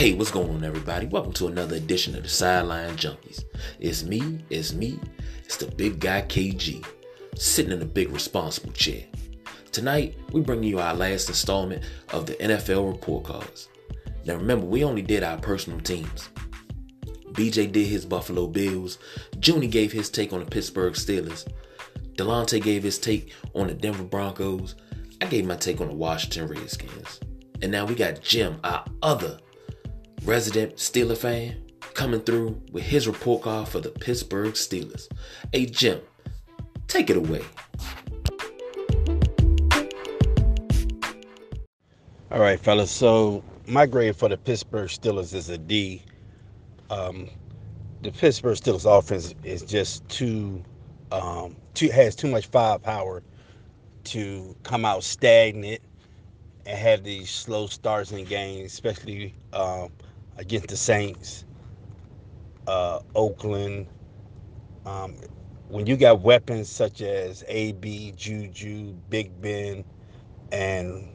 Hey, what's going on, everybody? Welcome to another edition of the Sideline Junkies. It's me, it's me, it's the big guy KG, sitting in a big responsible chair. Tonight, we bring you our last installment of the NFL Report Cards. Now, remember, we only did our personal teams. BJ did his Buffalo Bills, Junie gave his take on the Pittsburgh Steelers, Delonte gave his take on the Denver Broncos, I gave my take on the Washington Redskins. And now we got Jim, our other resident Steeler fan, coming through with his report card for the Pittsburgh Steelers. Hey, Jim, take it away. All right, fellas. So my grade for the Pittsburgh Steelers is a D. Um, the Pittsburgh Steelers offense is just too, um, too has too much firepower to come out stagnant and have these slow starts in games, especially um, against the Saints, uh, Oakland. Um, when you got weapons such as AB, Juju, Big Ben, and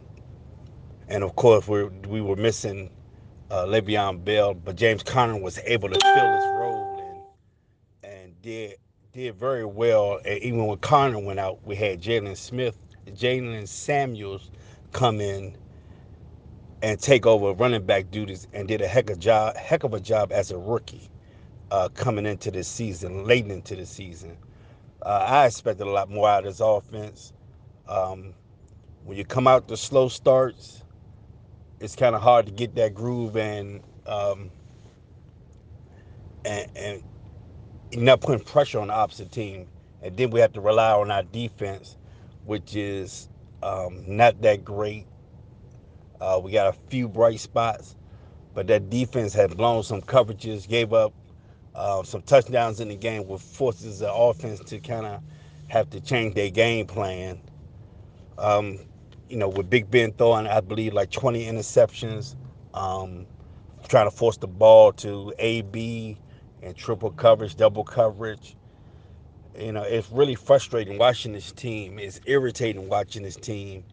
and of course we we were missing uh, Le'Veon Bell, but James Conner was able to fill his role and and did did very well. And even when Conner went out, we had Jalen Smith, Jaylen Samuels come in and take over running back duties and did a heck of a job, heck of a job as a rookie uh, coming into this season, late into the season. Uh, I expected a lot more out of this offense. Um, when you come out the slow starts, it's kind of hard to get that groove and um, and, and not putting pressure on the opposite team. And then we have to rely on our defense, which is um, not that great. Uh, we got a few bright spots, but that defense had blown some coverages, gave up uh, some touchdowns in the game, which forces the offense to kind of have to change their game plan. Um, you know, with Big Ben throwing, I believe, like 20 interceptions, um, trying to force the ball to AB and triple coverage, double coverage. You know, it's really frustrating watching this team. It's irritating watching this team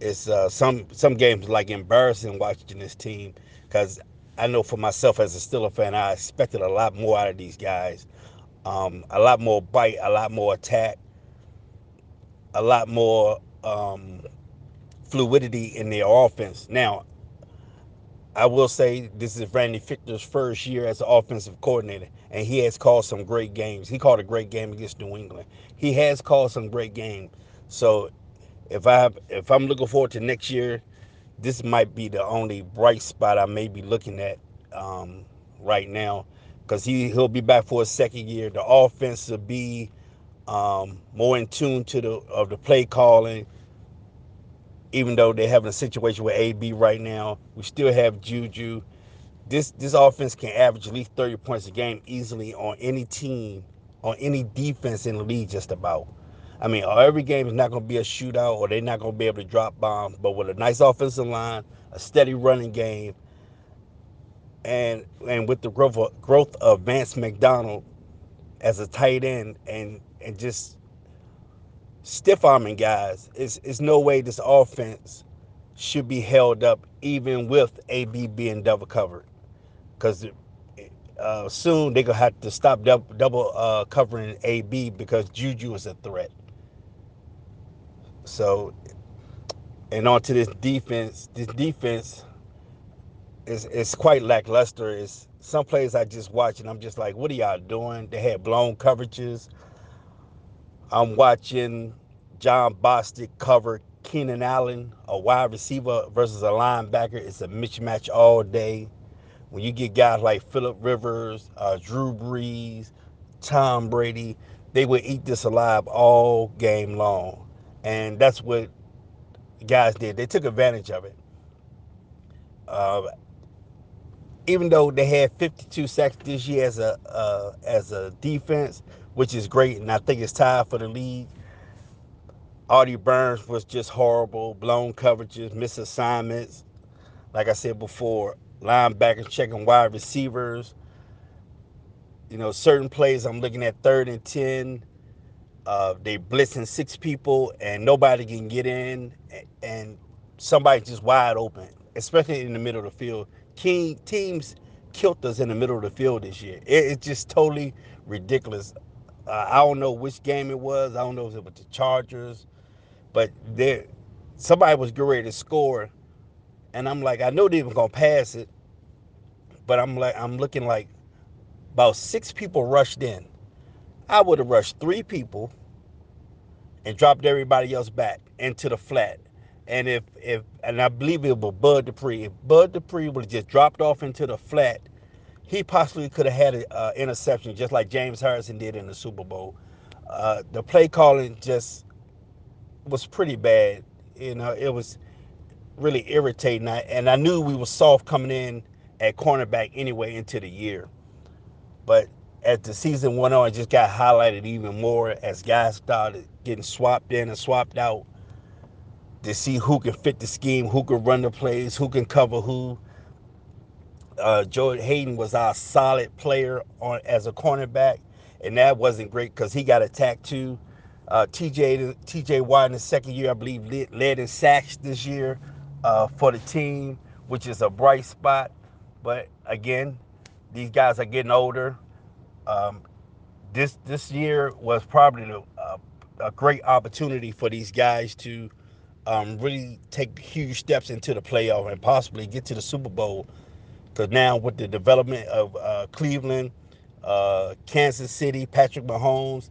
it's uh, some some games like embarrassing watching this team because I know for myself as a Steeler fan, I expected a lot more out of these guys, um, a lot more bite, a lot more attack, a lot more um, fluidity in their offense. Now, I will say this is Randy Fichtner's first year as an offensive coordinator, and he has called some great games. He called a great game against New England. He has called some great games. So if I if I'm looking forward to next year, this might be the only bright spot I may be looking at um, right now, because he he'll be back for a second year. The offense will be um, more in tune to the of the play calling. Even though they're having a situation with AB right now, we still have Juju. This this offense can average at least 30 points a game easily on any team, on any defense in the league, just about. I mean, every game is not going to be a shootout or they're not going to be able to drop bombs, but with a nice offensive line, a steady running game, and and with the growth of, growth of Vance McDonald as a tight end and and just stiff arming guys, it's, it's no way this offense should be held up even with AB being double covered. Because uh, soon they're going to have to stop double, double uh, covering AB because Juju is a threat. So, and on to this defense. This defense is is quite lackluster. It's some plays I just watch and I'm just like, what are y'all doing? They had blown coverages. I'm watching Jon Bostic cover Keenan Allen, a wide receiver versus a linebacker. It's a mismatch all day. When you get guys like Philip Rivers, uh, Drew Brees, Tom Brady, they will eat this alive all game long. And that's what guys did. They took advantage of it. Uh, even though they had 52 sacks this year as a uh, as a defense, which is great, and I think it's tied for the league. Artie Burns was just horrible, blown coverages, missed assignments. Like I said before, linebackers checking wide receivers. You know, certain plays I'm looking at third and ten uh, they blitzing six people and nobody can get in, and somebody just wide open, especially in the middle of the field. King teams killed us in the middle of the field this year. It, it's just totally ridiculous. Uh, I don't know which game it was. I don't know if it was the Chargers, but there, somebody was ready to score, and I'm like, I know they were gonna pass it, but I'm like, I'm looking like about six people rushed in. I would have rushed three people and dropped everybody else back into the flat. And if if and I believe it was Bud Dupree, if Bud Dupree would have just dropped off into the flat, he possibly could have had an interception just like James Harrison did in the Super Bowl. Uh, the play calling just was pretty bad. You know, it was really irritating. I, and I knew we were soft coming in at cornerback anyway into the year. But as the season went on, it just got highlighted even more as guys started getting swapped in and swapped out to see who can fit the scheme, who can run the plays, who can cover who. Uh, Jordan Haden was our solid player on as a cornerback, and that wasn't great because he got attacked too. Uh, TJ TJ Watt in the second year, I believe, led, led in sacks this year uh, for the team, which is a bright spot. But again, these guys are getting older. Um, this this year was probably a, uh, a, great opportunity for these guys to um, really take huge steps into the playoff and possibly get to the Super Bowl. Because now with the development of uh, Cleveland, uh, Kansas City, Patrick Mahomes,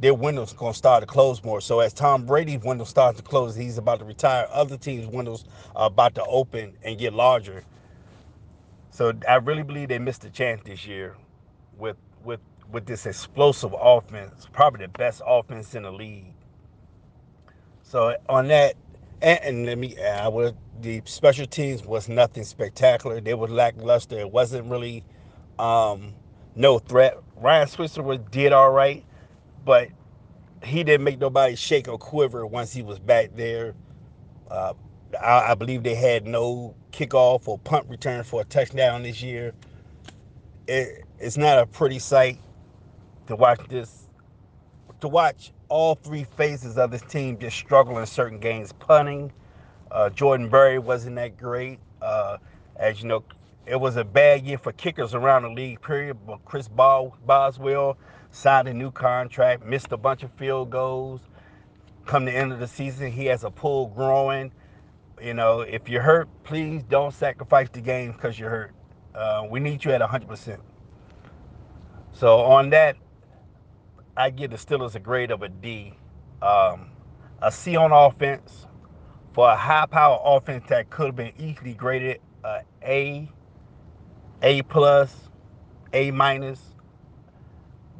their windows going to start to close more. So as Tom Brady's window starts to close, he's about to retire. Other teams' windows are about to open and get larger. So I really believe they missed a chance this year with with with this explosive offense, probably the best offense in the league. So on that, and, and let me, I would the special teams was nothing spectacular. They were lackluster. It wasn't really um, no threat. Ryan Switzer was did all right, but he didn't make nobody shake or quiver once he was back there. Uh, I, I, believe they had no kickoff or punt return for a touchdown this year. It, it's not a pretty sight to watch this, to watch all three phases of this team just struggle in certain games. Punting, uh, Jordan Berry wasn't that great. Uh, as you know, it was a bad year for kickers around the league, period. But Chris Boswell signed a new contract, missed a bunch of field goals. Come the end of the season, he has a pull growing. You know, if you're hurt, please don't sacrifice the game because you're hurt. Uh, we need you at 100%. So on that, I give the Steelers a grade of a D. Um, a C on offense for a high power offense that could have been easily graded uh, A, A plus, A minus.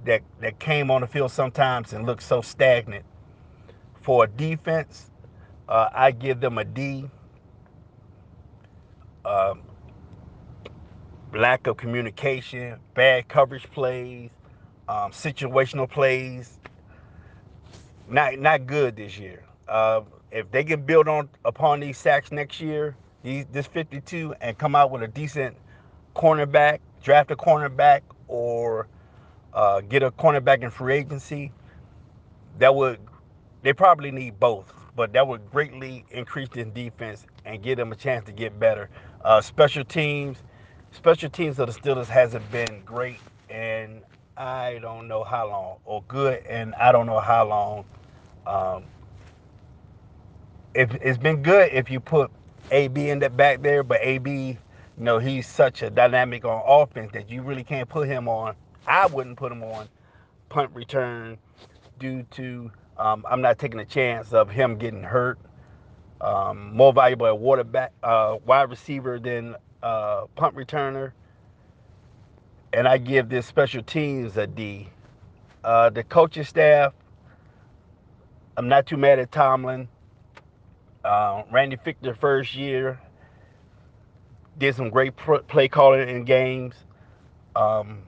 That that came on the field sometimes and looked so stagnant. For a defense, uh, I give them a D. Um, lack of communication, bad coverage plays, um, situational plays. Not not good this year. Uh, if they can build on upon these sacks next year, these this 52, and come out with a decent cornerback, draft a cornerback, or uh, get a cornerback in free agency, that would they probably need both, but that would greatly increase their defense and give them a chance to get better. Uh, special teams, special teams of the Steelers hasn't been great, and I don't know how long, or good, and I don't know how long. Um, if it's been good if you put AB in the back there, but AB, you know, he's such a dynamic on offense that you really can't put him on. I wouldn't put him on punt return due to um, I'm not taking a chance of him getting hurt. Um, more valuable at waterback, uh, wide receiver than uh, punt returner and I give this special teams a D. Uh, the coaching staff, I'm not too mad at Tomlin. Uh, Randy Fichtner first year did some great play calling in games. Um,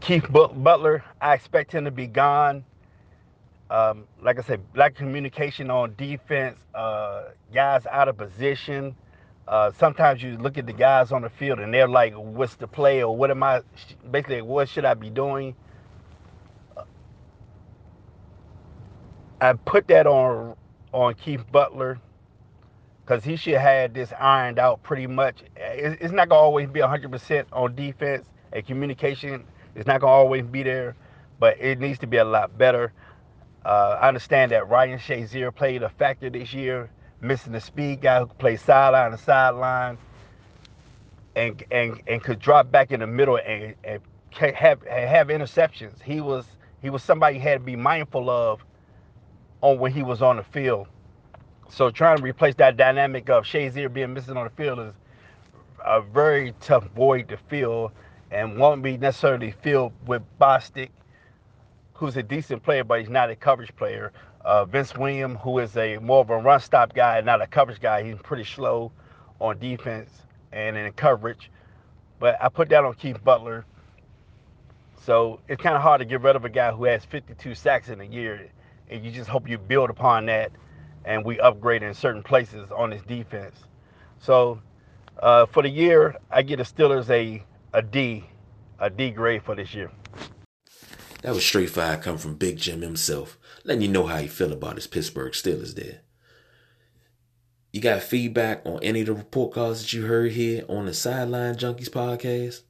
Keith Butler, I expect him to be gone. Um, like I said, lack of communication on defense, uh, guys out of position. Uh, sometimes you look at the guys on the field and they're like, "What's the play?" or "What am I?" Basically, what should I be doing? I put that on on Keith Butler. because he should have had this ironed out pretty much. It's not gonna always be 100% on defense and communication. It's not gonna always be there, but it needs to be a lot better. Uh, I understand that Ryan Shazier played a factor this year, missing the speed guy who could play sideline to sideline, and and and could drop back in the middle and, and have have interceptions. He was he was somebody you had to be mindful of on when he was on the field. So trying to replace that dynamic of Shazier being missing on the field is a very tough void to fill and won't be necessarily filled with Bostic, who's a decent player, but he's not a coverage player. Uh, Vince William, who is a more of a run stop guy, and not a coverage guy. He's pretty slow on defense and in coverage. But I put that on Keith Butler. So it's kind of hard to get rid of a guy who has 52 sacks in a year, and you just hope you build upon that and we upgrade in certain places on this defense. So uh, for the year, I get the Steelers a a D, a D grade for this year. That was straight fire come from Big Jim himself, letting you know how he feel about his Pittsburgh Steelers there. You got feedback on any of the report cards that you heard here on the Sideline Junkies podcast?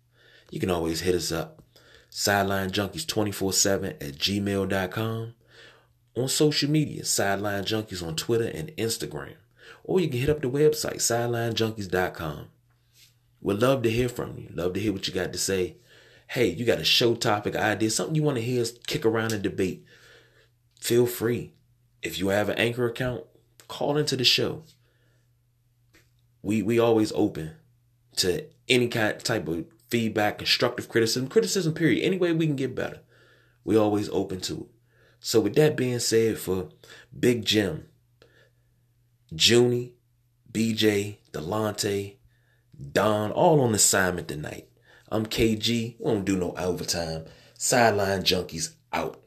You can always hit us up, sidelinejunkies247 at gmail.com on social media, Sideline Junkies on Twitter and Instagram. Or you can hit up the website, sidelinejunkies.com. We'd love to hear from you. Love to hear what you got to say. Hey, you got a show topic idea, something you want to hear us kick around and debate. Feel free. If you have an anchor account, call into the show. We we always open to any kind type of feedback, constructive criticism, criticism period. Any way we can get better. We always open to it. So with that being said, for Big Jim, Junie, BJ, Delonte, Don, all on assignment tonight. I'm KG. We don't do no overtime. Sideline junkies out.